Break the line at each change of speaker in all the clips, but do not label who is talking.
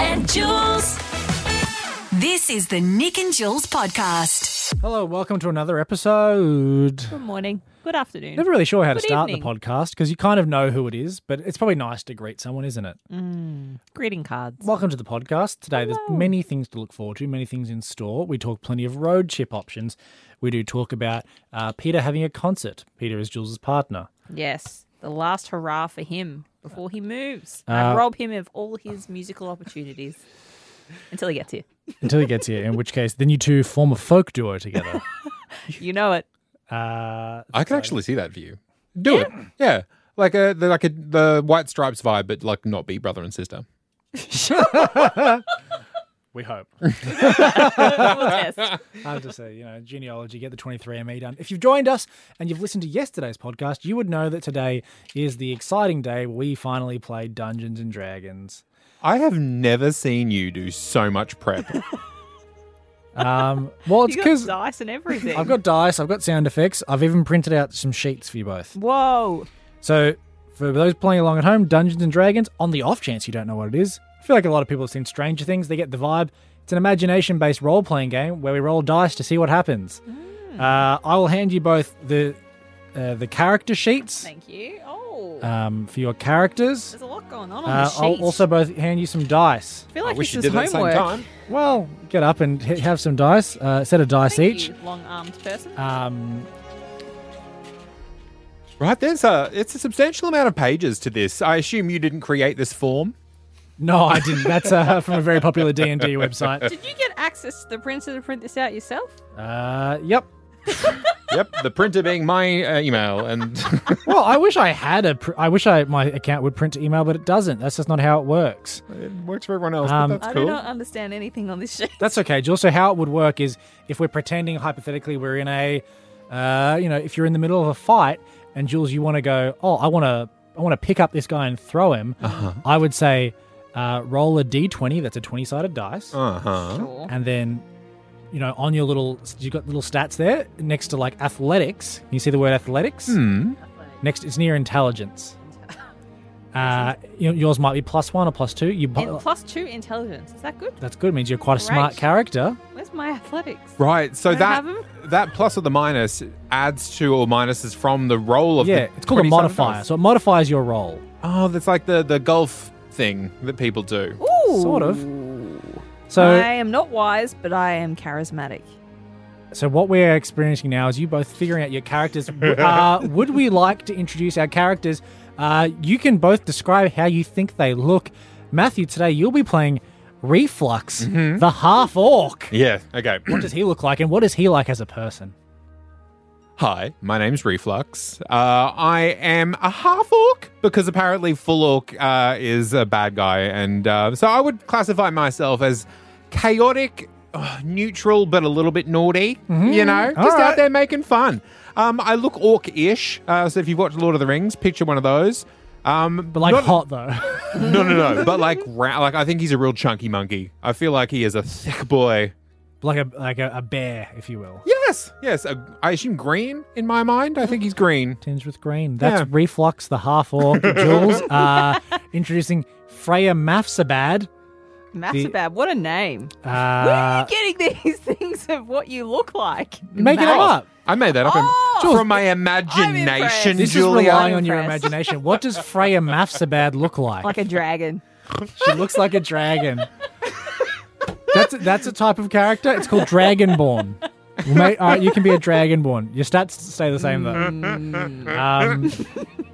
and Jules. This is the Nick and Jules podcast.
Hello, welcome to another episode.
Good morning. Good afternoon.
Never really sure how to
Good
start
evening.
the podcast because you kind of know who it is, but it's probably nice to greet someone, isn't it?
Greeting cards.
Welcome to the podcast. Today, there's many things to look forward to, many things in store. We talk plenty of road chip options. We do talk about uh, Peter having a concert. Peter is Jules's partner.
Yes. The last hurrah for him before he moves.
Uh,
and rob him of all his musical opportunities until he gets here.
Until he gets here, in which case, then you two form a folk duo together.
You know it.
Uh,
I can actually see that view. Do it. Yeah. Like a the, like a the white stripes vibe, but like not be brother and sister.
we hope.
we'll test.
I have to say, you know, genealogy, get the 23andMe done. If you've joined us and you've listened to yesterday's podcast, you would know that today is the exciting day we finally played Dungeons and Dragons.
I have never seen you do so much prep.
Um, well, it's because
dice and everything.
I've got dice, I've got sound effects, I've even printed out some sheets for you both.
Whoa.
So, for those playing along at home, Dungeons and Dragons, on the off chance you don't know what it is, I feel like a lot of people have seen Stranger Things, they get the vibe. It's an imagination based role playing game where we roll dice to see what happens. Uh, I will hand you both the uh, the character sheets
Thank you. Oh.
um, for your characters.
There's a lot going on on
Uh,
the sheet.
I'll also both hand you some dice.
I feel like
I wish
this
you
is
did at the same
homework.
time.
Well, get up and h- have some dice, uh, set of dice
Thank
each.
long-armed person.
Um,
Right, there's a it's a substantial amount of pages to this. I assume you didn't create this form.
No, I didn't. That's uh, from a very popular D and D website.
Did you get access to the printer to print this out yourself?
Uh, yep.
yep, the printer being my uh, email, and
Well, I wish I had a. Pr- I wish I my account would print to email, but it doesn't. That's just not how it works.
it works for everyone else.
Um,
but that's
I
cool.
do not understand anything on this sheet.
That's okay, Jill. So how it would work is if we're pretending hypothetically we're in a, uh, you know, if you're in the middle of a fight and Jules, you want to go, oh, I want to, I want to pick up this guy and throw him. I would say, uh, roll a d20. That's a twenty-sided dice,
Uh huh.
Sure.
and then. You know, on your little, you've got little stats there next to like athletics. You see the word athletics?
Hmm.
Next, it's near intelligence. Uh, you- yours might be plus one or plus two. You,
In plus two intelligence. Is that good?
that's good. It means you're quite a smart
Great.
character.
Where's my athletics?
Right, so
Don't
that
have 'em?
that plus or the minus adds to or minuses from the roll of
Yeah,
the
it's called a
20 sided
modifier.
dice.
So it modifies your roll.
Oh, that's like the the golf thing that people do.
Ooh.
Sort of. So,
I am not wise, but I am charismatic.
so what we're experiencing now is you both figuring out your characters. uh, would we like to introduce our characters? Uh, you can both describe how you think they look. Matthew, today you'll be playing Reflux, the half orc.
Yeah. Okay.
What does he look like, and what is he like as a person?
Hi, my name's Reflux. Uh, I am a half orc because apparently full orc uh, is a bad guy, and uh, so I would classify myself as chaotic, uh, neutral, but a little bit naughty. You know,
All
just
right.
out there making fun. Um, I look orc-ish, uh, so if you've watched Lord of the Rings, picture one of those. Um,
But like
not-
hot though.
No, no, no. But like, ra- like I think he's a real chunky monkey. I feel like he is a thick boy.
Like a like a, a bear, if you will.
Yes, yes. A, I assume green in my mind. I think he's green.
Tinged with green. That's
Yeah.
Reflux, the half orc. Jules, uh, introducing Freya Mafsabad.
Mafsabab, what a name. Where
Uh,
are you getting these things of what you look like?
making it up.
I made that up
Oh!
in, from my
impressed.
imagination,
This
Julia.
is relying on your
impressed.
imagination. What does Freya Mafsabad look like?
Like a dragon.
she looks like a dragon. That's that's a type of character. It's called Dragonborn. Mate, all right, you can be a Dragonborn. Your stats stay the same though. Um,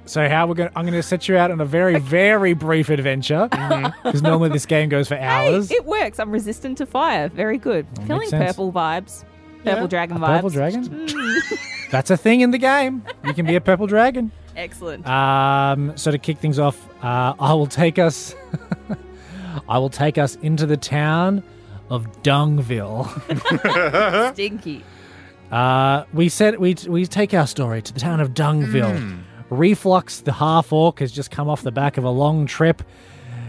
so how we're going? I'm going to set you out on a very very brief adventure because normally this game goes for
Hey,
hours.
it works. I'm resistant to fire. Very good. Feeling
makes sense.
purple vibes. Purple dragon
A
vibes.
purple dragon. That's a thing in the game. You can be a purple dragon.
Excellent.
Um, so to kick things off, uh, I will take us. I will take us into the town of Dungville.
Stinky.
Uh, we said we we take our story to the town of Dungville. Reflux, the half orc, has just come off the back of a long trip,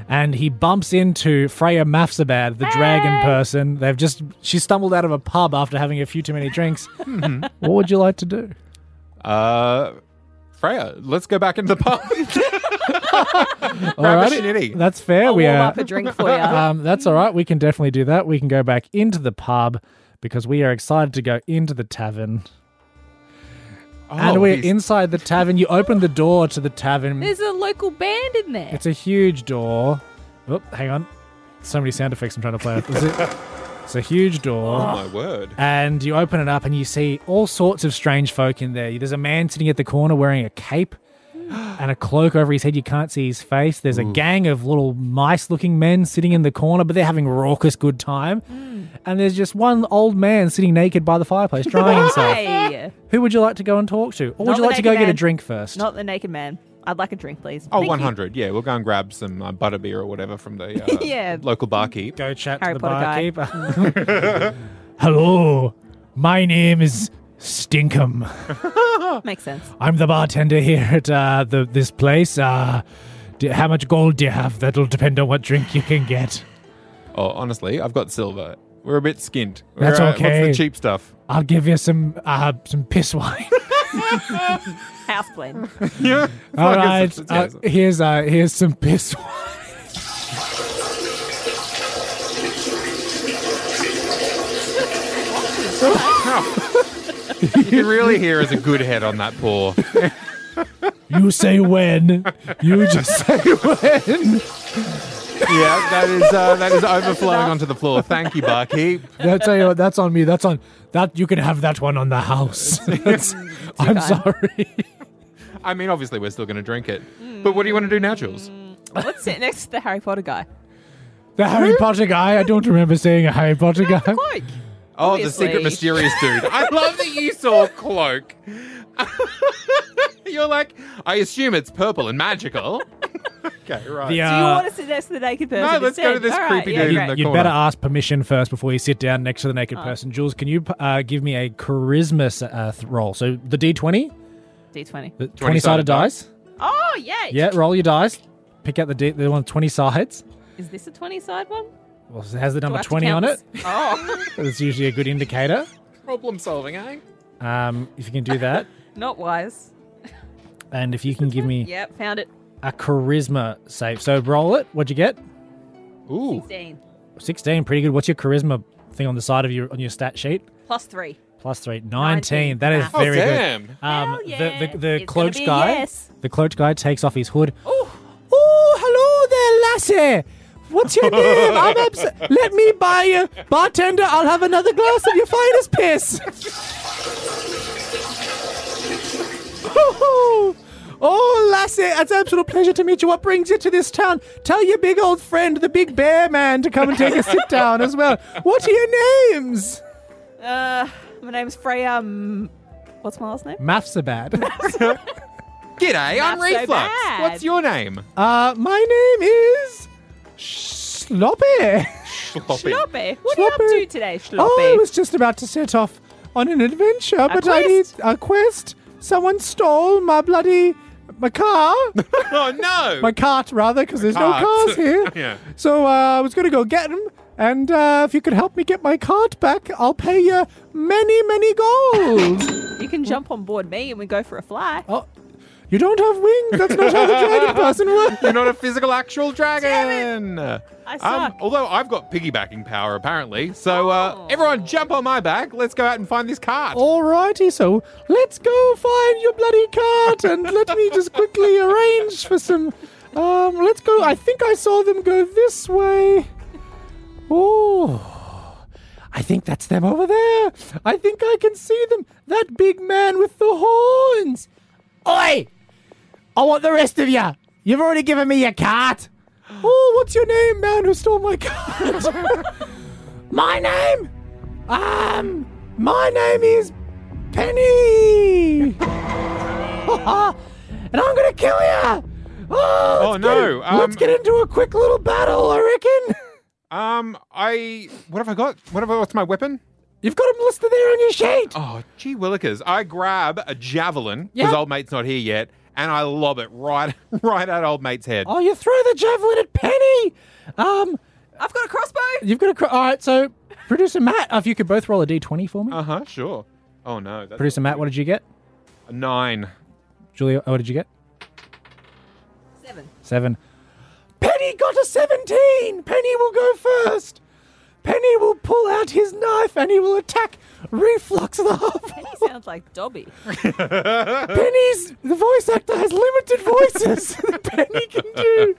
and he bumps into Freya Mafsabad, the dragon person. They've just she stumbled out of a pub after having a few too many drinks. what would you like to do?
Uh, Freya, let's go back into the pub.
Alrighty.
shinny.
That's fair.
I'll
we
warm
are.
up a drink for you.
Um, that's all right. We can definitely do that. We can go back into the pub because we are excited to go into the tavern. and
Oh,
we're
he's-
inside the tavern. You open the door to the tavern.
There's a local band in there.
It's a huge door. Oh, hang on. So many sound effects I'm trying to play with. Is it- It's a huge door.
Oh my word.
And you open it up and you see all sorts of strange folk in there. There's a man sitting at the corner wearing a cape and a cloak over his head. You can't see his face. There's a gang of little mice looking men sitting in the corner, but they're having a raucous good time. And there's just one old man sitting naked by the fireplace drying himself. Who would you like to go and talk to? Or would you like to go
naked
get a drink first?
Not the naked man. I'd like a drink, please.
Oh,
Thank you.
100. Yeah, we'll go and grab some uh, butterbeer or whatever from the uh,
Yeah.
local barkeep.
go chat
Harry
to the
Potter guy.
barkeeper. Hello, my name is Stinkum.
Makes sense.
I'm the bartender here at uh, the this place. Uh, do, how much gold do you have? That'll depend on what drink you can get.
Oh, honestly, I've got silver. We're a bit skint.
That's
We're, uh,
okay.
What's the cheap stuff?
I'll give you some uh, some piss wine.
House blend.
Yeah.
All
Fuck,
right,
it's- it's-
uh, here's uh, here's some piss wine.
you can really hear as a good head on that pour.
You say when? You just say when.
yeah, that is uh, that is overflowing onto the floor. Thank you, barkeep.
That's tell you what, that's on me. That's on that. You can have that one on the house. That's- I'm sorry.
I mean, obviously, we're still going to drink it. But what do you want to do now, Jules?
Let's sit next to the Harry Potter guy.
The Harry Potter guy. I don't remember saying a Harry Potter guy.
Cloak.
Oh, the secret mysterious dude. I love that you saw cloak. You're like, I assume it's purple and magical. okay, right.
The,
Do you
uh,
want to sit next to the naked person?
No, let's go to this
All right,
creepy
yeah,
dude in
great.
the
You'd
corner.
better ask permission first before you sit down next to the naked
Oh.
person. Jules, can you uh, give me a charisma uh, th- roll? So the D20,
D20.
the 20 sided dice.
Oh, yeah.
Yeah, roll your dice. Pick out the D, the one with 20 sides.
Is this a 20 side one?
Well, it has the number 20 on it.
this? Oh,
That's usually a good indicator.
Problem solving, eh?
Um, if you can do that.
not wise.
And if you can give me
Yep, found it.
a charisma save. So roll it. What'd you get?
Ooh.
16.
16. Pretty good. What's your charisma thing on the side of your on your stat sheet?
Plus 3.
Plus three. 19.
19.
That is
Oh,
very
damn.
good. Um,
Hell yeah.
The, the, the
It's
cloaked
gonna be a
guy.
yes.
The cloaked guy takes off his hood.
Oh,
Oh, hello there, lassie. What's your name? I'm abs- Let me buy you. Bartender, I'll have another glass of your finest piss. oh, oh, lassie, it's an absolute pleasure to meet you. What brings you to this town? Tell your big old friend, the big bear man, to come and take a sit down as well. What are your names?
uh, my name's Freya. Um, what's my last name?
Maths are bad.
G'day, I'm
Not so
What's your name?
Uh, my name is Sloppy.
Sloppy.
Schloppy. What are you up to today, Schloppy?
Oh, I was just about to set off on an adventure, but I need
quest?
a quest. Someone stole my bloody my car,
Oh, no.
my cart rather, because there's
Cart.
no cars here.
Yeah.
So uh, I was going to go get them, and uh, if you could help me get my cart back, I'll pay you many, many gold.
You can jump on board me and we go for a fly.
oh, you don't have wings. That's not how the dragon person works.
You're not a physical, actual dragon.
I
Um,
suck.
although I've got piggybacking power, apparently. So, uh,
Oh.
everyone jump on my back. Let's go out and find this cart.
Alrighty, so let's go find your bloody cart and let me just quickly arrange for some. Um, let's go. I think I saw them go this way. Oh, I think that's them over there. I think I can see them. That big man with the horns. Oi! I want the rest of you. You've already given me your cart. Oh, what's your name, man who stole my cart? my name? Um, my name is Penny. and I'm gonna kill you. Oh,
Oh, no,
Get, let's
um,
get into a quick little battle, I reckon.
Um, I what have I got? What have I? What's my weapon?
You've got them listed there on your sheet.
Oh, gee willikers! I grab a javelin because
Yeah.
old mate's not here yet, and I lob it right, right at old mate's head.
Oh, you throw the javelin at Penny. Um,
I've got a crossbow.
you've got a. Cr- All right, so producer Matt, if you could both roll a d20 for me.
Uh huh. Sure. Oh no, that's
producer Matt, what did you get?
a nine.
Julia, what did you get?
Seven.
Seven. Penny got a 17! Penny will go first! Penny will pull out his knife and he will attack Reflux the half.
Penny sounds like Dobby.
Penny's the voice actor has limited voices. that Penny can do.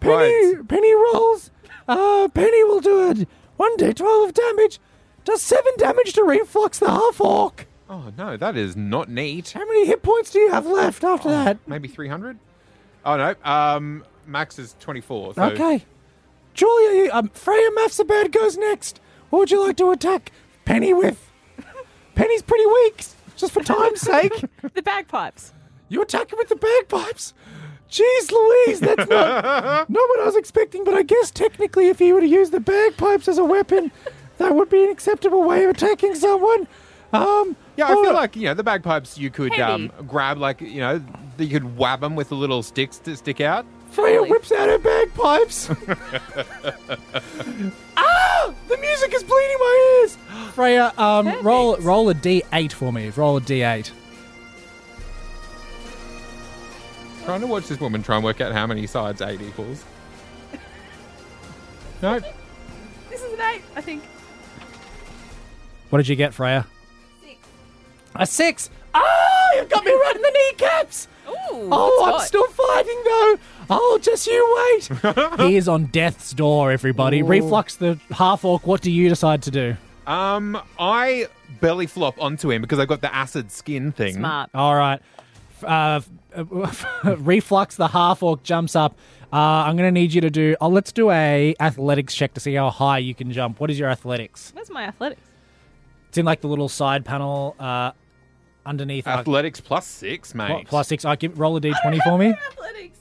Penny
Right.
Penny rolls. Uh, Penny will do it. One d twelve of damage. Does seven damage to Reflux the half orc.
Oh no, that is not neat.
How many hit points do you have left after that?
Maybe 300? Oh no, um, max is 24. So
Okay. Julia, you- um, Freya Mafsabad goes next. What would you like to attack Penny with? Penny's pretty weak. Just for time's sake.
the bagpipes.
You attack him with the bagpipes. Jeez Louise, that's not, not what I was expecting, but I guess technically if he were to use the bagpipes as a weapon, that would be an acceptable way of attacking someone. Um,
Yeah, I feel like you know the bagpipes. You could um,
Heavy.
grab like you know you could whab them with the little sticks to stick out.
Freya
Really?
whips out her bagpipes. ah! The music is bleeding my ears. Freya, um, roll
Perfect.
roll a d8 for me. Roll a d8.
Trying to watch this woman try and work out how many sides eight equals. No,
This is an eight, I think.
What did you get, Freya?
Six.
A six. Oh, You've got me right in the kneecaps.
Ooh.
Oh,
good
I'm
spot.
still fighting though. Oh, just you wait. he is on death's door, everybody. Reflux the half orc. What do you decide to do?
um, I belly flop onto him because I've got the acid skin thing.
smart.
All right. Uh, Reflux the half orc jumps up. Uh, I'm going to need you to do. Oh, let's do a athletics check to see how high you can jump. What is your athletics?
Where's my athletics?
It's in like the little side panel uh, underneath. uh,
Athletics plus six, mate.
pl- plus six. I give roll a d20 for me.
Athletics.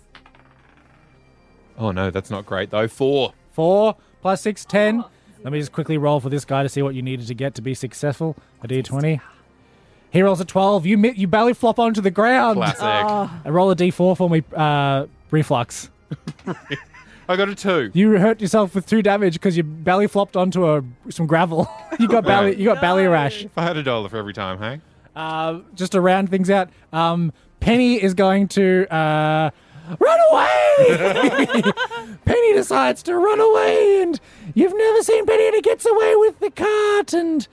Oh no, that's not great though. Four.
Four plus six, ten. Let me just quickly roll for this guy to see what you needed to get to be successful. A d20. He rolls a 12. You mi- you belly flop onto the ground.
Classic.
Uh, roll a d4 for me, uh, Reflux.
I got a two.
You hurt yourself with two damage because you belly flopped onto a some gravel. you got belly
Right.
you got belly rash.
If I had a dollar for every time, hey.
Uh, just to round things out, um, Penny is going to uh, run away. Penny decides to run away, and you've never seen Penny, and he gets away with the cart, and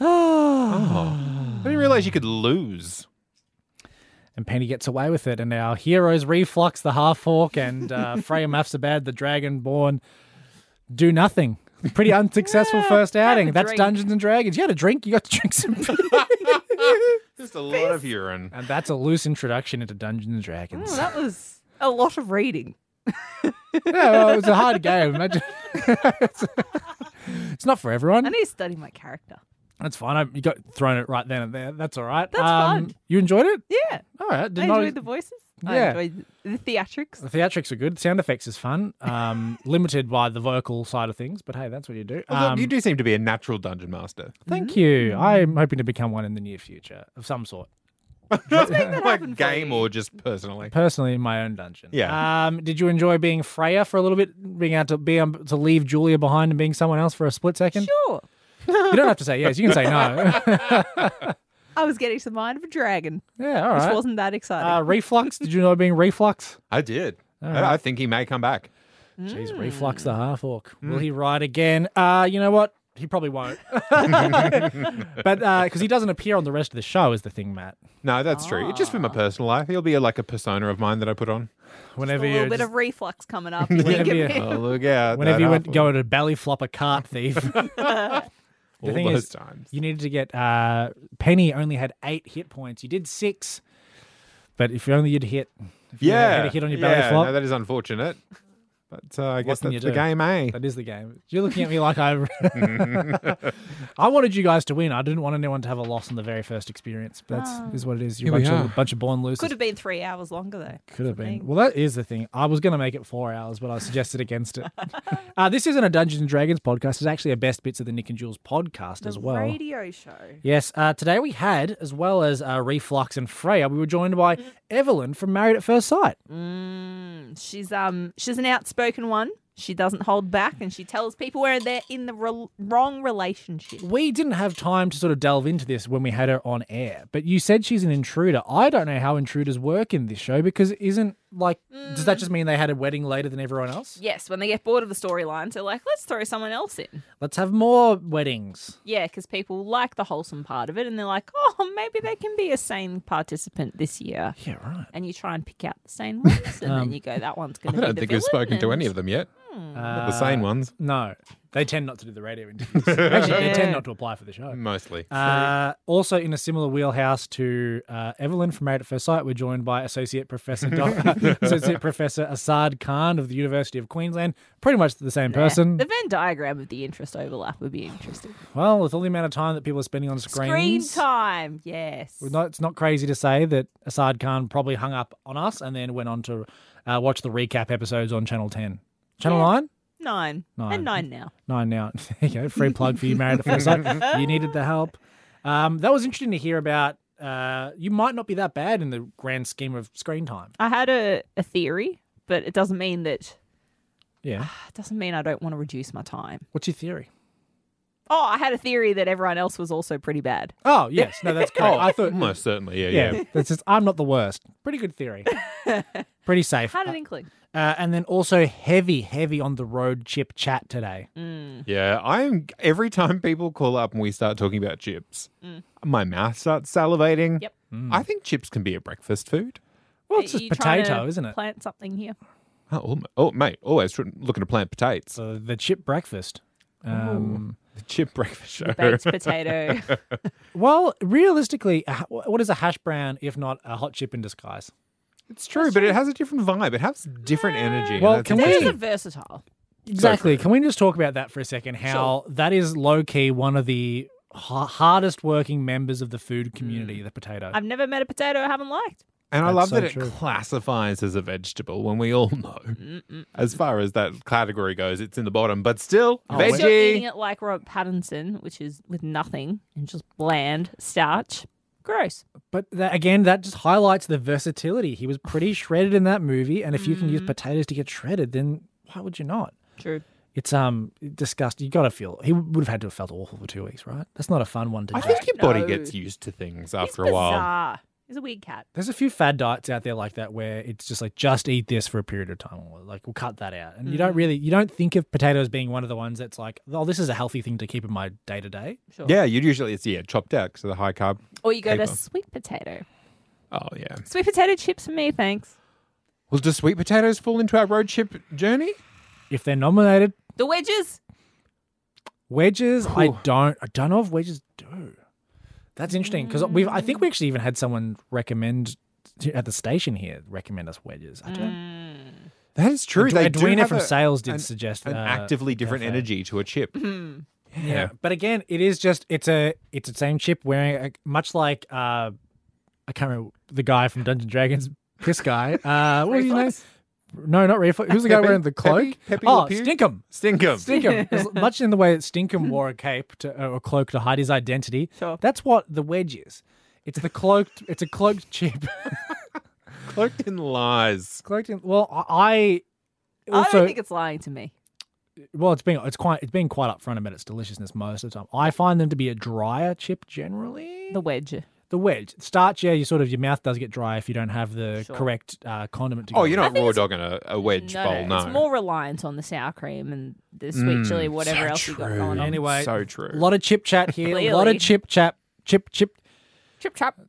oh,
I didn't realize you could lose.
and Penny gets away with it, and our heroes Reflux, the half orc, and uh, Freya Mafsabad, the dragonborn, do nothing. Pretty unsuccessful first outing. That's
drink.
Dungeons and Dragons. You had a drink. You got to drink some.
Just a lot of urine.
and that's a loose introduction into Dungeons and
Oh,
Dragons.
that was a lot of reading.
yeah, well, it was a hard game. Imagine. it's, it's not for everyone.
I need to study my character.
That's fine. I, you got thrown it right then and there. That's all right. Um,
That's fun.
You enjoyed it?
Yeah.
All right. Did
I
not,
the voices.
Yeah.
I enjoyed the theatrics.
the theatrics are good. Sound effects is fun. Um, limited by the vocal side of things, but hey, that's what you do.
Well, look,
Um,
you do seem to be a natural dungeon master.
Thank you. I'm hoping to become one in the near future of some sort.
like
happen for
game
you.
or just personally.
Personally, in my own dungeon.
Yeah.
Um, did you enjoy being Freya for a little bit, being able to be able to leave Julia behind and being someone else for a split second?
Sure.
You don't have to say yes. You can say no.
I was getting to the mind of a dragon,
yeah. All
which wasn't that exciting.
Uh, reflux. Did you know being reflux?
I did.
right.
I I think he may come back.
Jeez,
Hmm.
reflux the half orc. Will he ride again? Uh, you know what? He probably won't. but because he doesn't appear on the rest of the show, is the thing, Matt.
No, that's true. It's just for my personal life. He'll be a, like a persona of mine that I put on.
Whenever
a
you
little bit
just-
of reflux coming up. You think
Whenever
of
you-
me.
Oh, look out.
whenever you went
apple.
go to belly flop a cart thief. the
All
thing
those
is,
times.
you needed to get uh, Penny only had eight hit points. You did six, but if you only you'd hit, if you
yeah.
had a hit on your belly
yeah,
flop.
No, that is unfortunate. But uh, I guess that's the
do?
game, eh?
That is the game. You're looking at me like I. I wanted you guys to win. I didn't want anyone to have a loss in the very first experience. But that's is what it is. You're a bunch
are.
of, bunch of born losers.
Could have been three hours longer though.
Could have been.
me.
Well, that is the thing. I was going to make it four hours, but I suggested against it. uh, this isn't a Dungeons and Dragons podcast. It's actually a Best Bits of the Nick and Jules podcast
The
as well.
radio show.
Yes. Uh, today we had, as well as uh, Reflux and Freya, we were joined by
Mm.
Evelyn from Married at First Sight.
Mm, she's um she's an outspoken one. She doesn't hold back, and she tells people where they're in the rel wrong relationship.
We didn't have time to sort of delve into this when we had her on air, but you said she's an intruder. I don't know how intruders work in this show because isn't like does that just mean they had a wedding later than everyone else?
Yes, when they get bored of the storylines, they're like, let's throw someone else in.
Let's have more weddings.
Yeah, because people like the wholesome part of it, and they're like, oh, maybe they can be a sane participant this year.
Yeah, right.
And you try and pick out the sane ones, and
Um,
then you go, that one's going
I
to be
don't
the
think we've
villain,
spoken to any of them yet.
Uh,
the sane ones,
No, they tend not to do the radio interviews. Actually, they tend not to apply for the show.
mostly.
Uh, also, in a similar wheelhouse to uh, Evelyn from Married at First Sight, we're joined by Associate Professor Doc- Associate Professor Asad Khan of the University of Queensland. Pretty much the same person.
The Venn diagram of the interest overlap would be interesting.
Well, with all the amount of time that people are spending on screens,
Screen
screens,
time, yes.
we're not, it's not crazy to say that Asad Khan probably hung up on us and then went on to uh, watch the recap episodes on Channel 10. Channel
Yeah.
9?
Nine.
Nine.
And nine now.
Nine now. There you go. Free plug for you, Married at First Sight. You needed the help. Um, that was interesting to hear about. Uh, you might not be that bad in the grand scheme of screen time.
I had a, a theory, but it doesn't mean that
Yeah.
it doesn't mean I don't want to reduce my time.
What's your theory?
Oh, I had a theory that everyone else was also pretty bad.
Oh, yes. No, that's correct. I thought.
Most certainly, yeah, yeah.
Yeah, that's just, I'm not the worst. Pretty good theory. Pretty safe.
Had an inkling.
Uh, and then also heavy, heavy on the road chip chat today.
Yeah, I'm every time people call up and we start talking about chips, my mouth starts salivating.
Yep.
I think chips can be a breakfast food.
Well, it's
Are
just
you trying
potato,
to
isn't it?
Plant something here.
Oh, oh, oh, mate, always tr- looking to plant potatoes.
So the chip breakfast. Um,
The chip breakfast show.
The Baked potato.
well, realistically, what is a hash brown if not a hot chip in disguise?
It's true, but it has a different vibe. It has different energy. and
Well, can
Potatoes
we-
are versatile.
Exactly. Can we just talk about that for a second? How that is low key one of the ha- hardest working members of the food hmm. community, the potato.
I've never met a potato I haven't liked.
And I
That's
love
so
that it
true.
classifies as a vegetable when we all know, as far as that category goes, it's in the bottom. But still,
Unless you're eating
veggie.
it like Robert Pattinson, which is with nothing and just bland starch. Gross.
But that, again, that just highlights the versatility. He was pretty shredded in that movie, and if you can use potatoes to get shredded, then why would you not?
True.
It's um disgusting. You got to feel. He would have had to have felt awful for two weeks, right? That's not a fun one to
I
do.
think your body
No.
gets used to things
He's
after a while.
Bizarre. He's a weird cat.
There's a few fad diets out there like that where it's just like just eat this for a period of time, or like we'll cut that out. And you
Mm.
don't really, you don't think of potatoes being one of the ones that's like, oh, this is a healthy thing to keep in my day to day.
Yeah, you'd usually it's yeah chopped out so the high carb.
Or you go to sweet potato.
Oh yeah.
Sweet potato chips for me, thanks.
Well, do sweet potatoes fall into our road chip journey?
If they're nominated,
The wedges.
wedges, I don't, I don't know if wedges do. That's interesting because we've, I think we actually even had someone recommend to, at the station here recommend us wedges. I don't.
That is true. They do
Edwina
have
from
a-
sales did
an-
suggest
an
uh,
actively different
Defo.
energy to a chip.
Yeah. But again, it is just it's a it's the same chip wearing a, much like uh I can't remember the guy from Dungeons and Dragons. This guy. Uh what was his name?
Reflex?
No, not Reflex. Who's the guy
Peppy?
wearing the cloak?
Peppy? Peppy
oh,
Le Pew?
Stinkum.
Stinkum.
Stinkum. Much in the way that Stinkum wore a cape to, or a cloak to hide his identity.
Sure.
That's what the wedge is. It's the cloaked. It's a cloaked chip.
Cloaked in lies.
cloaked in. Well, I I
I
also
don't think it's lying to me.
well, it's been it's quite it's been quite upfront about its deliciousness most of the time. I find them to be a drier chip generally.
The wedge.
The wedge starch, yeah, you sort of your mouth does get dry if you don't have the
Sure.
correct uh, condiment. To
Oh,
go
you're
with
not
think
raw
it's-
dogging a, a wedge
no,
bowl, no.
it's more reliant on the sour cream and the sweet chili, whatever
so
else you got
true.
going on.
Anyway,
so true.
A lot of chip chat here. A lot
Clearly.
of chip chat. Chip chip.
Chip chop.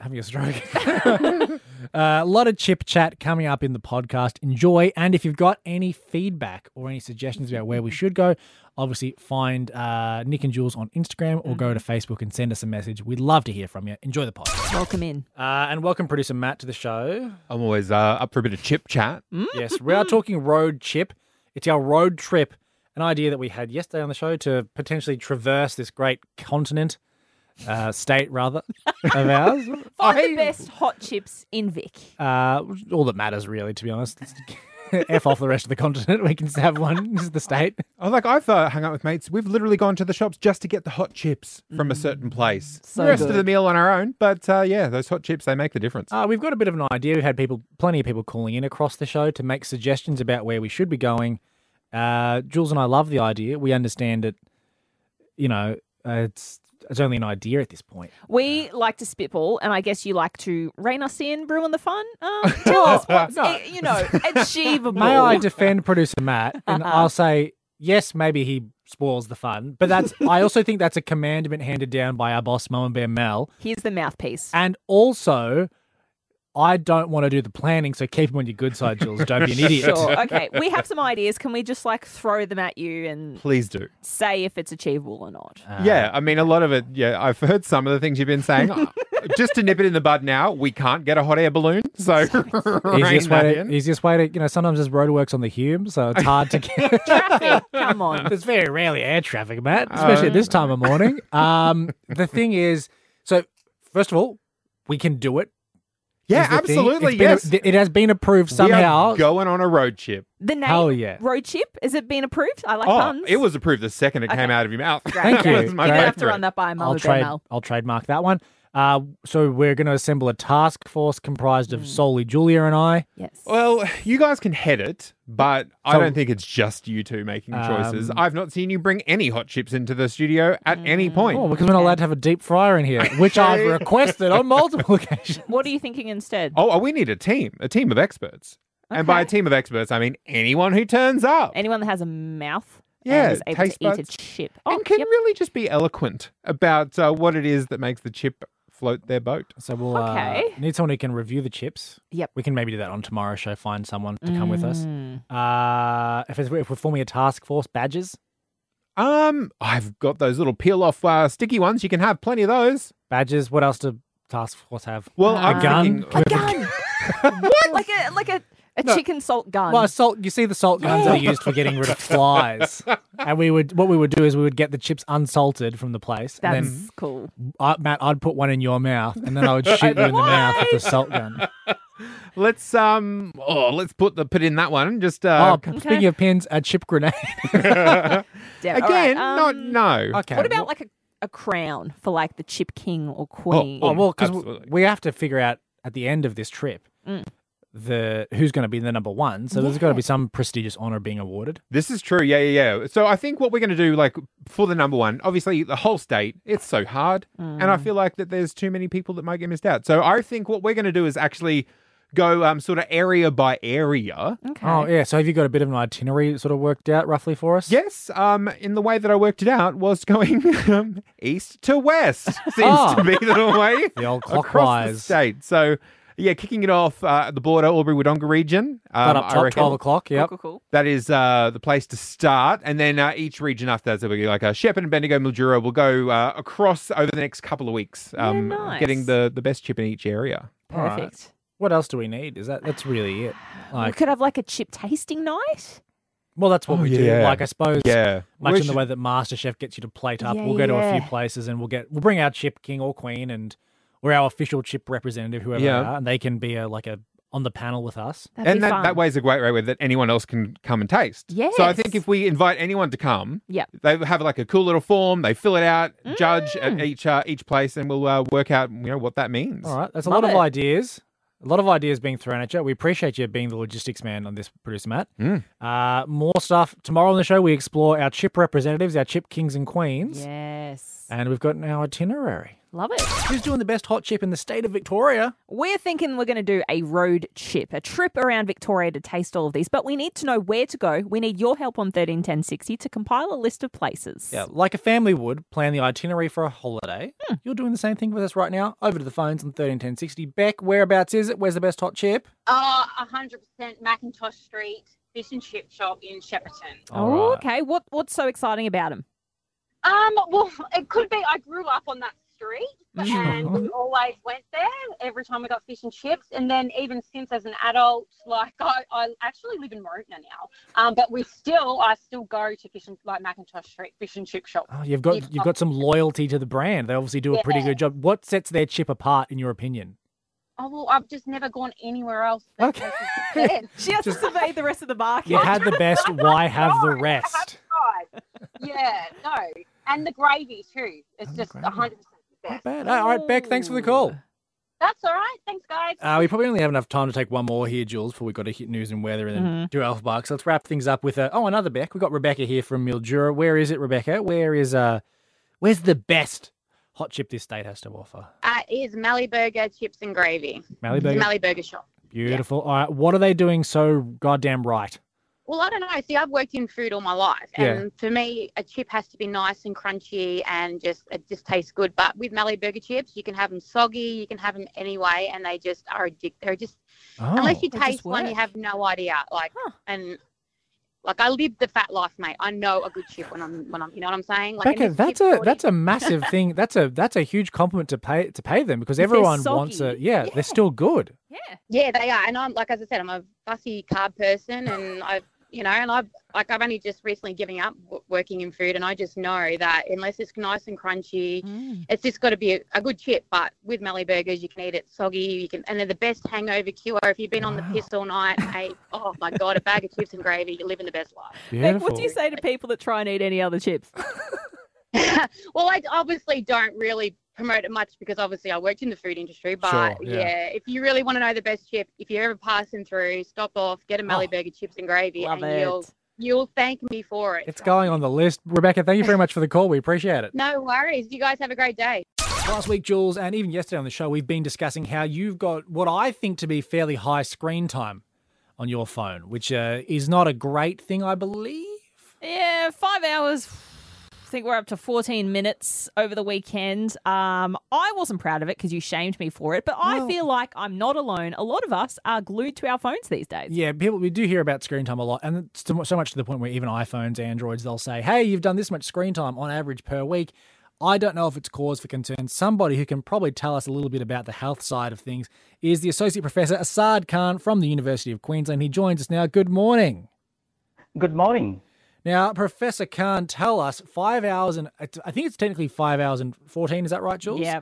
Having a stroke. uh, a lot of chip chat coming up in the podcast. Enjoy, and if you've got any feedback or any suggestions about where we should go, obviously find uh, Nick and Jules on Instagram or go to Facebook and send us a message. We'd love to hear from you. Enjoy the pod.
Welcome in.
Uh, and welcome producer Matt to the show.
I'm always uh, up for a bit of chip chat.
Yes, we are talking road chip. It's our road trip, an idea that we had yesterday on the show to potentially traverse this great continent, uh, state rather, of ours.
Find
I-
the best hot chips in Vic.
Uh, all that matters, really, to be honest. F off the rest of the continent. We can just have one. This is the state.
I was like, I've uh, hung out with mates. We've literally gone to the shops just to get the hot chips from a certain place.
So
the rest of the meal on our own. But uh, yeah, those hot chips, they make the difference.
Uh, we've got a bit of an idea. We've had people, plenty of people calling in across the show to make suggestions about where we should be going. Uh, Jules and I love the idea. We understand it. You know, uh, it's it's only an idea at this point.
We like to spitball, and I guess you like to rein us in, ruin the fun. Um, tell us what's,
no.
eh, you know, achievable.
May I defend producer Matt? And I'll say, yes, maybe he spoils the fun, but that's. I also think that's a commandment handed down by our boss, Mum and Bear Mel.
Here's the mouthpiece.
And also, I don't want to do the planning, so keep him on your good side, Jules. Don't be an idiot.
Sure. Okay. We have some ideas. Can we just like throw them at you and
Please do.
say if it's achievable or not?
yeah, I mean, a lot of it. Yeah, I've heard some of the things you've been saying. Just to nip it in the bud now, we can't get a hot air balloon, so rein
Easiest
that
way, to,
in.
easiest way to, you know, sometimes there's roadworks on the Hume, so it's hard to get.
Traffic. Come on.
There's very rarely air traffic, Matt, especially at this time of morning. Um, the thing is, so first of all, we can do it.
Yeah,
is the thing.
absolutely.
It's been-
yes,
it has been approved
We
somehow.
are going on a road trip.
The name
Hell yeah.
road trip is it been approved? I like
Oh,
puns.
it was approved the second it came out of your mouth.
Thank you.
That
You're gonna have to run that by Mum
I'll
and
trade. I'll trademark that one. Uh, so we're going to assemble a task force comprised
Hmm.
of solely Julia and I.
Yes.
Well, you guys can head it, but I
So-
don't think it's just you two making choices.
Um,
I've not seen you bring any hot chips into the studio at any point.
Oh, because we're not allowed to have a deep fryer in here, which I've requested on multiple occasions.
what are you thinking instead?
Oh, we need a team, a team of experts. And by a
Okay.
team of experts, I mean anyone who turns up
Anyone that has a mouth
Yeah,
and is able
taste
to eat a
buds.
chip. Oh,
and can
yep.
really just be eloquent about uh, what it is that makes the chip float their boat.
So we'll
Okay.
uh, need someone who can review the chips.
Yep.
We can maybe do that on tomorrow's show. Find someone to come with us.
Mm.
Uh, if, it's, if we're forming a task force, badges,
Um, I've got those little peel off uh, sticky ones. You can have plenty of those.
badges. What else do task force have?
Well,
Uh,
I'm
a gun.
thinking-
Can we
What? Like a like a, a
No.
chicken salt gun.
Well, salt. You see the salt guns that are used for getting rid of flies, and we would. What we would do is we would get the chips unsalted from the place,
That's
and then
cool.
I, Matt, I'd put one in your mouth, and then I would shoot you in the mouth with the salt gun.
Let's um. Oh, let's put the put in that one. Just uh,
oh, speaking of pins, a chip grenade.
Yeah, all right,
again. not
um,
no.
okay.
What about
well-
like a, a crown for like the chip king or
Oh,
queen?
Oh well, because we have to figure out at the end of this trip
Mm.
The who's going to be the number one. So there's got to be some prestigious honor being awarded.
This is true. Yeah, yeah, yeah. So I think what we're going to do, like for the number one, obviously the whole state, it's so hard, and I feel like that there's too many people that might get missed out. So I think what we're going to do is actually go um sort of area by area.
okay.
Oh yeah. So have you got a bit of an itinerary sort of worked out roughly for us?
Yes, um, in the way that I worked it out was going um, east to west seems
Oh.
to be the way
The old
across the
clockwise.
state. So yeah, kicking it off uh, at the border, Albury Wodonga region.
But
Um,
up top, twelve o'clock.
Cool, cool, cool.
that is uh, the place to start, and then uh, each region after that, so we like a Shepherd and Bendigo, Mildura, will go uh, across over the next couple of weeks, um,
nice.
getting the the best chip in each area.
All right.
Perfect.
What else do we need? Is that that's really it?
we could have like a chip tasting night.
well, that's what
Oh,
we do. Like, I suppose,
Yeah,
much
We
in the
should-
way that MasterChef gets you to plate up.
Yeah,
we'll go to a few places and we'll get we'll bring our chip king or queen and we're our official chip representative, whoever
Yeah.
they are, and they can be a like a on the panel with us.
That'd
and
be
that,
fun.
that way is a great way that anyone else can come and taste. So I think
Yes.
if we invite anyone to come,
Yep.
they have like a cool little form. They fill it out, judge
Mm.
at each uh, each place, and we'll uh, work out you know what that means.
All right, that's a
Love
lot of
it.
ideas. A lot of ideas being thrown at you. We appreciate you being the logistics man on this, producer Matt.
Mm.
Uh, more stuff tomorrow on the show. We explore our chip representatives, our chip kings and queens,
Yes.
and we've got our itinerary.
Love it.
Who's doing the best hot chip in the state of Victoria?
We're thinking we're going to do a road chip, a trip around Victoria to taste all of these, but we need to know where to go. We need your help on 131060 to compile a list of places.
Yeah, like a family would plan the itinerary for a holiday. You're doing the same thing with us right now. Over to the phones on thirteen ten sixty. Beck, whereabouts is it? Where's the best hot chip?
Oh, 100% Macintosh Street Fish and Chip Shop in Shepparton.
Oh,
right.
okay. What What's so exciting about them?
Um, well, it could be I grew up on that street and we always went there every time we got fish and chips. And then even since as an adult, like I, I actually live in Montana now, um, but we still, I still go to fish and like Macintosh Street Fish and Chip Shop.
Oh, you've got
If
you've got some loyalty to the brand. They obviously do a pretty good job. What sets their chip apart, in your opinion?
Oh, well, I've just never gone anywhere else.
Okay.
tastes the best.
She has to survey the rest of the market.
You had the best. Why have the
Right, have
rest?
Yeah, no. And the gravy too. It's
And
just
gravy.
100%
Not bad. All right, Beck. Thanks for the call.
That's all right. Thanks, guys.
Uh, we probably only have enough time to take one more here, Jules, before we've got to hit news and weather and then
Mm-hmm.
do Alpha Bucks. Let's wrap things up with a, oh another Beck. We've got Rebecca here from Mildura. Where is it, Rebecca? Where is uh, where's the best hot chip this state has to offer?
Uh, is Mallee Burger chips and gravy.
Mallee
The
Burger.
Mallee Burger shop.
Beautiful. All right. What are they doing so goddamn right?
Well, I don't know. See, I've worked in food all my life,
Yeah.
and for me, a chip has to be nice and crunchy and just it just tastes good. But with Mallee Burger chips, you can have them soggy, you can have them anyway, and they just are addictive. They're just
Oh,
unless you taste one, you have no idea. Like,
Huh.
and like I live the fat life, mate. I know a good chip when I'm when I'm, you know what I'm saying? Like,
Becca, that's a
already-
that's a massive thing. That's a that's a huge compliment to pay to pay them because everyone wants it. Yeah,
Yeah.
they're still good.
Yeah.
Yeah, they are. And I'm like as I said, I'm a fussy carb person, and I've you know, and I've like I've only just recently giving up w- working in food, and I just know that unless it's nice and crunchy,
Mm.
it's just got to be a, a good chip. But with Mallee Burgers, you can eat it soggy. You can, and they're the best hangover cure. If you've been on the piss all night, hey, oh my god, a bag of chips and gravy, you're living the best life.
Beck,
Beautiful.
what do you say to people that try and eat any other chips?
well, I obviously don't really promote it much because obviously I worked in the food industry. But
Sure, yeah.
yeah. if you really want to know the best chip, if you're ever passing through, stop off, get a Mallee
Oh.
burger chips and gravy,
Love
and you'll you'll thank me for it.
It's going on the list. Rebecca, thank you very much for the call. We appreciate it.
No worries. You guys have a great day.
Last week, Jules, and even yesterday on the show, we've been discussing how you've got what I think to be fairly high screen time on your phone, which uh, is not a great thing, I believe.
Yeah, five hours. I think we're up to 14 minutes over the weekend. Um, I wasn't proud of it because you shamed me for it, but I
Well-
feel like I'm not alone. A lot of us are glued to our phones these days.
Yeah, people we do hear about screen time a lot, and it's so much- so much to the point where even iPhones, Androids, they'll say, "Hey, you've done this much screen time on average per week." I don't know if it's cause for concern. Somebody who can probably tell us a little bit about the health side of things is the Associate Professor Asad Khan from the University of Queensland. He joins us now. Good morning.
Good morning.
Now, Professor Khan, tell us five hours and I think it's technically five hours and fourteen. Is that right, Jules?
Yeah.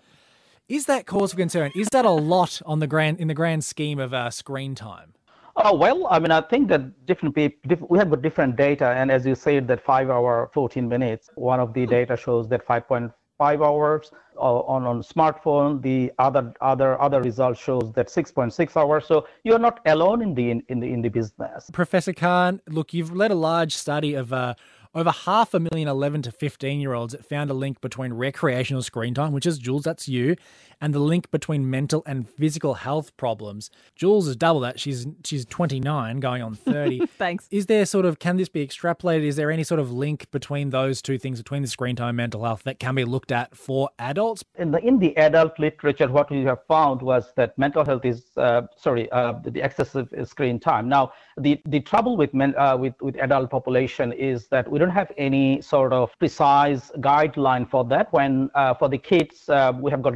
Is that cause for concern? Is that a lot on the grand in the grand scheme of uh, screen time?
Oh well, I mean, I think that different people, diff- we have got different data, and as you said, that five hour, 14 minutes. One of the data shows that 5.5 hours uh, on on smartphone. The other other other result shows that 6.6 hours. So you're not alone in the in, in the in the business.
Professor Khan, look, you've led a large study of uh, over half a million 11 to 15 year olds that found a link between recreational screen time, which is Jules, that's you, and the link between mental and physical health problems. Jules is double that. She's she's 29, going on 30.
Thanks.
Is there sort of, can this be extrapolated? Is there any sort of link between those two things, between the screen time and mental health, that can be looked at for adults?
in the in the adult literature, what we have found was that mental health is uh, sorry uh, the, the excessive screen time. Now, the the trouble with men uh, with with adult population is that we don't have any sort of precise guideline for that. When uh, for the kids, uh, we have got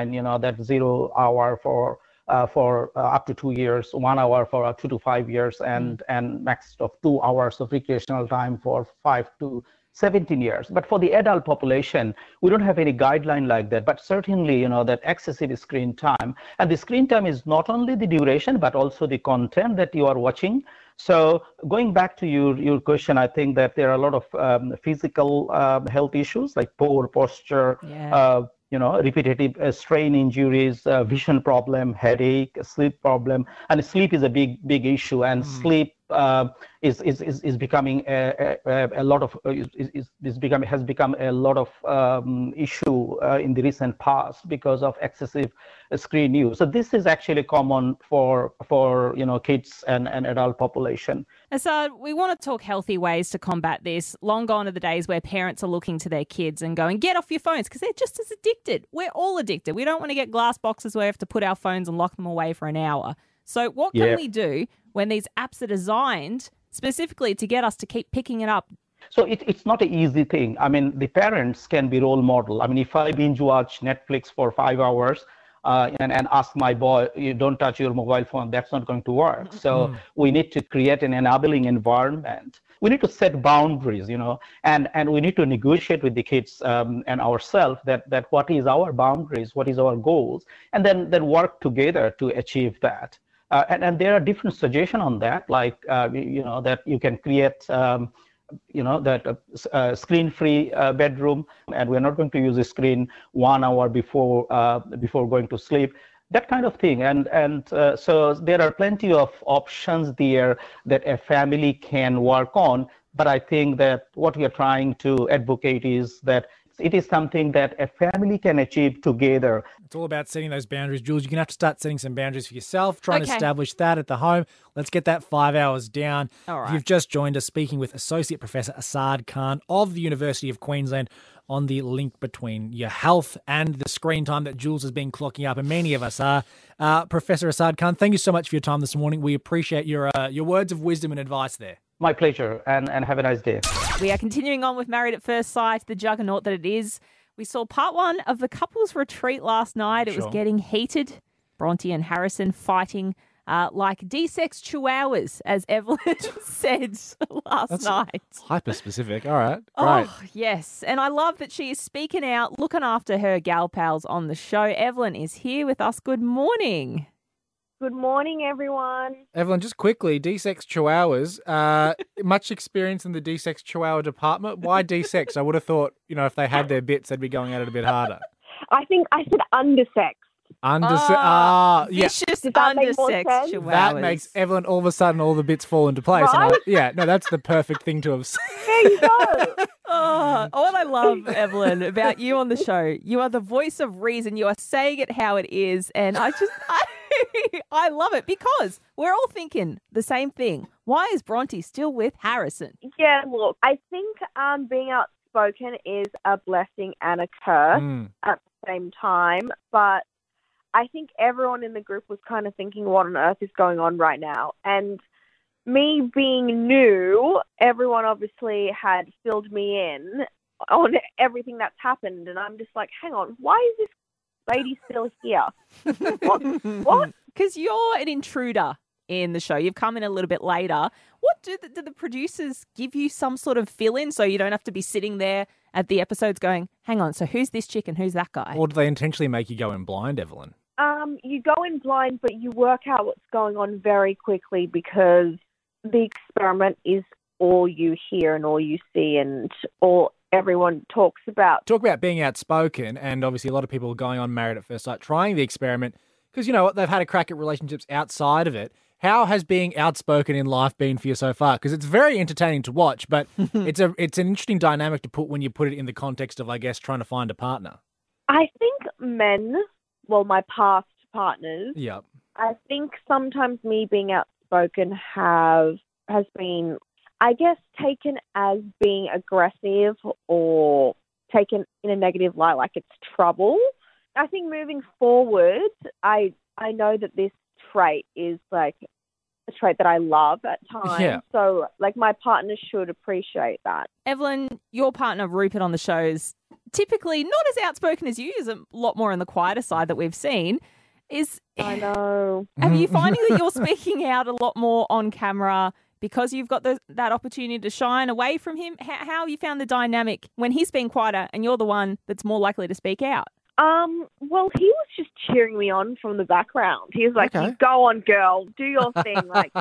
guideline, you know, that zero hour for. Uh, for uh, up to two years, one hour for uh, two to five years, and and max of two hours of recreational time for five to 17 years. But for the adult population, we don't have any guideline like that. But certainly, you know, that excessive screen time, and the screen time is not only the duration, but also the content that you are watching. So going back to your, your question, I think that there are a lot of um, physical uh, health issues like poor posture,
Yeah.
You know, repetitive uh, strain injuries, uh, vision problem, headache, sleep problem, and sleep is a big, big issue. And sleep uh, is, is is is becoming a, a, a lot of uh, is, is, is becoming has become a lot of um, issue uh, in the recent past because of excessive screen use. So this is actually common for for you know kids and, and adult population.
Asad, we want to talk healthy ways to combat this. Long gone are the days where parents are looking to their kids and going, get off your phones because they're just as addicted. We're all addicted. We don't want to get glass boxes where we have to put our phones and lock them away for an hour. So, what can
Yeah.
we do when these apps are designed specifically to get us to keep picking it up?
So it, it's not an easy thing. I mean, the parents can be role model. I mean, if I binge watch Netflix for five hours uh, and, and ask my boy, you don't touch your mobile phone, that's not going to work. So we need to create an enabling environment. We need to set boundaries, you know, and, and we need to negotiate with the kids um, and ourselves that, that what is our boundaries, what is our goals, and then, then work together to achieve that. Uh, and, and there are different suggestions on that, like, uh, you know, that you can create um, you know that uh, uh, screen-free uh, bedroom, and we're not going to use a screen one hour before uh, before going to sleep. That kind of thing, and and so there are plenty of options there that a family can work on. But I think that what we are trying to advocate is that it is something that a family can achieve together.
It's all about setting those boundaries, Jules. You're gonna have to start setting some boundaries for yourself, trying to
Okay.
establish that at the home. Let's get that five hours down.
All
If. You've just joined us speaking with Associate Professor Asad Khan of the University of Queensland on the link between your health and the screen time that Jules has been clocking up, and many of us are. Uh, Professor Asad Khan, thank you so much for your time this morning. We appreciate your uh, your words of wisdom and advice there.
My pleasure, and, and have a nice day.
We are continuing on with Married at First Sight, the juggernaut that it is. We saw part one of the couples retreat last night. It
Sure.
was getting heated. Bronte and Harrison fighting uh, like D-sex chihuahuas, as Evelyn said last
That's
night.
Hyper specific. All right. Right.
Oh, yes. And I love that she is speaking out, looking after her gal pals on the show. Evelyn is here with us. Good morning.
Good morning, everyone.
Evelyn, just quickly, D-sex chihuahuas. Uh, much experience in the D-sex chihuahua department. Why D-sex? I would have thought, you know, if they had their bits, they'd be going at it a bit harder.
I think I said undersexed.
Under
Ah,
ah, yeah,
Vicious
Does that make more
undersex
sense?
chihuahuas.
that makes Evelyn all of a sudden all the bits fall into place. And I,
Right?
yeah, no, that's the perfect thing to have said.
There you go.
Oh, what I love, Evelyn, about you on the show, you are the voice of reason. You are saying it how it is, and I just, I, I love it because we're all thinking the same thing. Why is Bronte still with Harrison?
yeah, look, I think um, being outspoken is a blessing and a curse
Mm.
at the same time. But I think everyone in the group was kind of thinking, what on earth is going on right now? And me being new, everyone obviously had filled me in on everything that's happened. And I'm just like, hang on, why is this lady still here? what? what?
Because you're an intruder in the show. You've come in a little bit later. What do the, do the producers give you some sort of fill in so you don't have to be sitting there at the episodes going, hang on, so who's this chick and who's that guy?
Or do they intentionally make you go in blind, Evelyn?
Um, you go in blind, but you work out what's going on very quickly because the experiment is all you hear and all you see and all everyone talks about.
Talk about being outspoken, and obviously a lot of people are going on married at first sight, trying the experiment because you know what they've had a crack at relationships outside of it. How has being outspoken in life been for you so far? Because it's very entertaining to watch, but it's a it's an interesting dynamic to put when you put it in the context of, I guess, trying to find a partner.
I think men, well, my past partners,
Yep.
I think sometimes me being outspoken have has been, I guess, taken as being aggressive or taken in a negative light, like it's trouble. I think moving forward, I I know that this trait is like a trait that I love at times.
Yeah.
So like my partner should appreciate that.
Evelyn, your partner Rupert on the show is typically not as outspoken as you. Is a lot more on the quieter side that we've seen. Is
I know.
Are you finding that you're speaking out a lot more on camera because you've got the, that opportunity to shine away from him? How, how have you found the dynamic when he's being quieter and you're the one that's more likely to speak out?
Um, well, he was just cheering me on from the background. He was like,
Okay.
"You "Go on, girl, do your thing." like,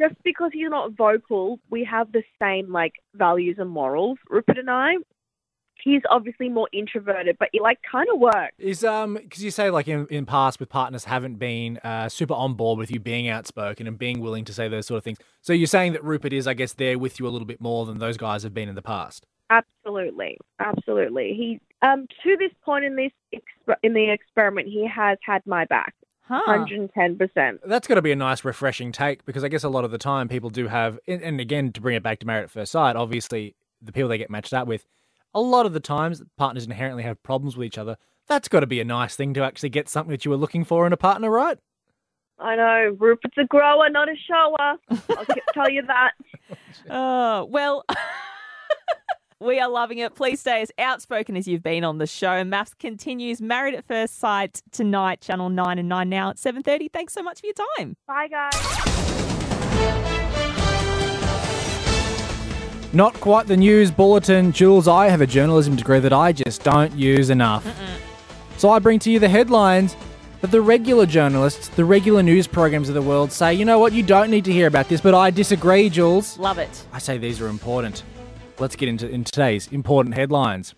just because he's not vocal, we have the same like values and morals. Rupert and I. He's obviously more introverted, but it like kind of works.
Is um because you say like in, in past with partners haven't been uh, super on board with you being outspoken and being willing to say those sort of things. So you're saying that Rupert is, I guess, there with you a little bit more than those guys have been in the past.
Absolutely, absolutely. He um to this point in this exper- in the experiment, he has had my back,
Huh.
hundred and ten percent.
That's got to be a nice, refreshing take because I guess a lot of the time people do have, and, and again to bring it back to married at first sight, obviously the people they get matched up with, a lot of the times partners inherently have problems with each other. That's got to be a nice thing to actually get something that you were looking for in a partner, right?
I know Rupert's a grower, not a shower. I'll tell you that.
Oh, well, we are loving it. Please stay as outspoken as you've been on the show. MAFS continues. Married at First Sight tonight, Channel 9 and 9 now at 7.30. Thanks so much for your time.
Bye, guys.
Not quite the news bulletin. Jules, I have a journalism degree that I just don't use enough. So I bring to you the headlines that the regular journalists, the regular news programs of the world say, you know what, you don't need to hear about this, but I disagree, Jules.
Love it.
I say these are important. Let's get into in today's important headlines.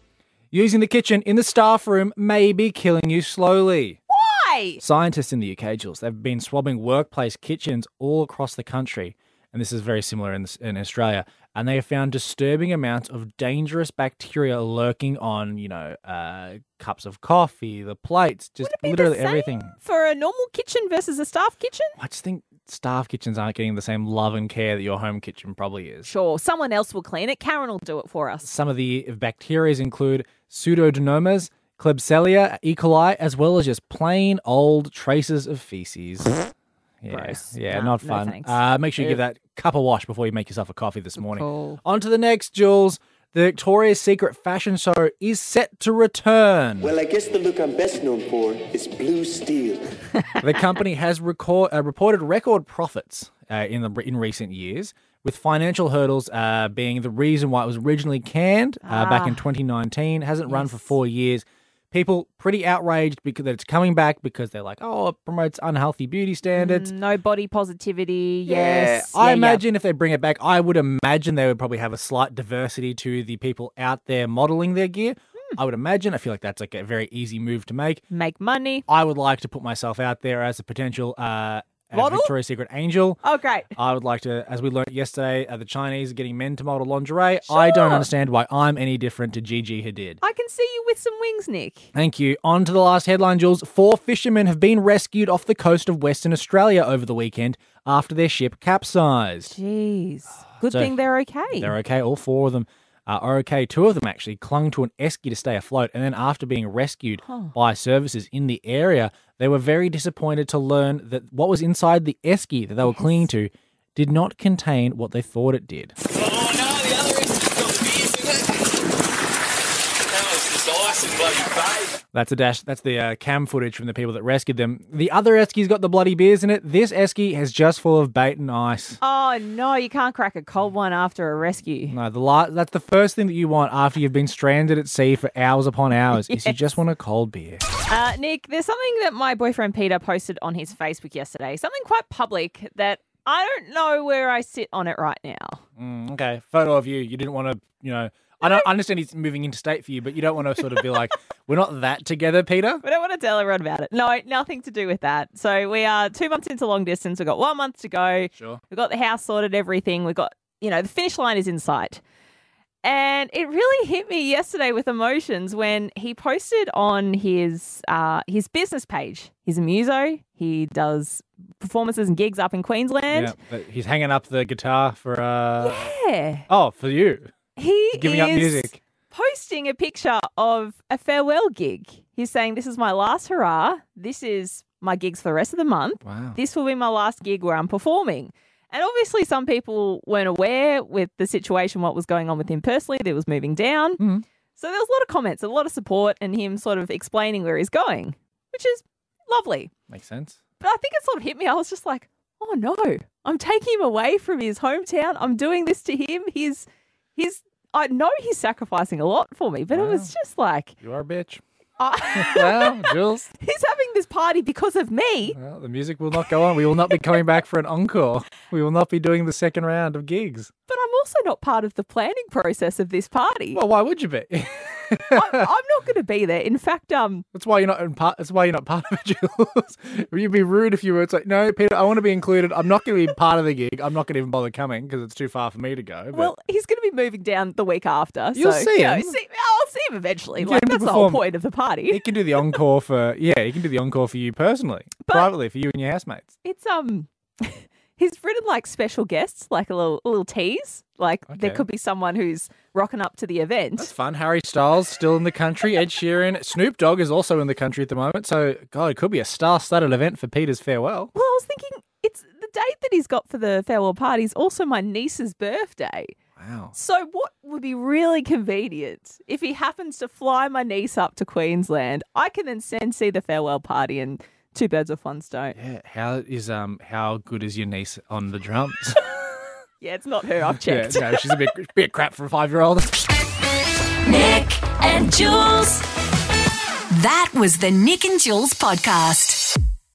Using the kitchen in the staff room may be killing you slowly.
Why?
Scientists in the UK, Jules, they've been swabbing workplace kitchens all across the country, and this is very similar in, this, in Australia, and they have found disturbing amounts of dangerous bacteria lurking on, you know, uh, cups of coffee, the plates, just
Would it be the
literally everything.
For a normal kitchen versus a staff kitchen?
I just think staff kitchens aren't getting the same love and care that your home kitchen probably is.
Sure, someone else will clean it. Karen will do it for us.
Some of the bacteria include pseudomonas, Klebsiella, E. coli, as well as just plain old traces of feces. Yeah,
Gross.
yeah, not fun.
thanks.
uh, make sure you give that cup of wash before you make yourself a coffee this morning.
Cool.
On to the next, Jules. The Victoria's Secret fashion show is set to return.
Well, I guess the look I'm best known for is blue steel.
the company has record, uh, reported record profits uh, in the in recent years, with financial hurdles uh, being the reason why it was originally canned uh, back in
Ah.
2019. Hasn't run for four years. People pretty outraged because that it's coming back because they're like, oh, it promotes unhealthy beauty standards.
Mm, no body positivity.
Yeah,
Yes.
I
Yeah, yeah.
imagine if they bring it back, I would imagine they would probably have a slight diversity to the people out there modeling their gear.
Hmm.
I would imagine. I feel like that's like a very easy move to make.
Make money.
I would like to put myself out there as a potential uh,
Model?
Victoria's Secret angel.
Oh, great.
I would like to, as we learned yesterday, uh, the Chinese are getting men to model lingerie. I don't understand why I'm any different to Gigi Hadid.
I can see you with some wings, Nick.
Thank you. On to the last headline, Jules. Four fishermen have been rescued off the coast of Western Australia over the weekend after their ship capsized.
Jeez. Good
So,
thing they're okay.
They're okay. All four of them uh, are okay. Two of them actually clung to an esky to stay afloat, and then after being rescued by services in the area, they were very disappointed to learn that what was inside the esky that they were clinging to did not contain what they thought it did.
Oh no, the other engine's got the beers in it. That was just ice and bloody babe.
That's a dash. That's the uh, cam footage from the people that rescued them. The other esky's got the bloody beers in it. This esky has just full of bait and ice.
Oh, no, you can't crack a cold one after a rescue.
No, the la- that's the first thing that you want after you've been stranded at sea for hours upon hours. Is you just want a cold beer.
Uh, Nick, there's something that my boyfriend Peter posted on his Facebook yesterday, something quite public that I don't know where I sit on it right now.
Mm, okay, photo of you. You didn't want to, you know. I don't I understand he's moving interstate for you, but you don't want to sort of be like, we're not that together, Peter.
We don't want to tell everyone about it. No, nothing to do with that. So we are two months into long distance. We've got one month to go.
Sure.
We've got the house sorted, everything. We've got, you know, the finish line is in sight. And it really hit me yesterday with emotions when he posted on his uh, his business page. He's a muso. He does performances and gigs up in Queensland.
Yeah, but he's hanging up the guitar for. uh
Yeah.
Oh, for you.
He
Giving up
is
music.
posting a picture of a farewell gig. He's saying, This is my last hurrah. This is my gigs for the rest of the month.
Wow.
This will be my last gig where I'm performing. And obviously, some people weren't aware with the situation, what was going on with him personally, that he was moving down.
Mm-hmm.
So there was a lot of comments, a lot of support, and him sort of explaining where he's going, which is lovely.
Makes sense.
But I think it sort of hit me. I was just like, oh no, I'm taking him away from his hometown. I'm doing this to him. He's, he's, I know he's sacrificing a lot for me, but it was just like,
You are a bitch.
I-
Well, Jules.
he's having this party because of me.
Well, the music will not go on. We will not be coming back for an encore. We will not be doing the second round of gigs.
But also not part of the planning process of this party.
Well, why would you be?
I'm, I'm not going to be there. In fact, um,
That's why you're not in part. That's why you're not part of it, Jules. You'd be rude if you were. It's like, no, Peter, I want to be included. I'm not going to be part of the gig. I'm not going to even bother coming because it's too far for me to go. But
well, he's going to be moving down the week after.
You'll
so,
see
you know,
him.
see- I'll see him eventually. Like that's the whole point of the party.
he can do the encore for yeah. He can do the encore for you personally, privately for you and your housemates.
It's um, he's written like special guests, like a little a little tease. Like there could be someone who's rocking up to the event.
That's fun. Harry Styles still in the country. Ed Sheeran, Snoop Dogg is also in the country at the moment. So God, it could be a star-studded event for Peter's farewell.
Well, I was thinking it's the date that he's got for the farewell party is also my niece's birthday.
Wow.
So what would be really convenient if he happens to fly my niece up to Queensland? I can then send see the farewell party and two birds with one stone.
Yeah. How is um how good is your niece on the drums?
Yeah, it's not her. I've checked.
Yeah, no, she's a bit bit crap for a five-year-old.
Nick and Jules. That was the Nick and Jules podcast.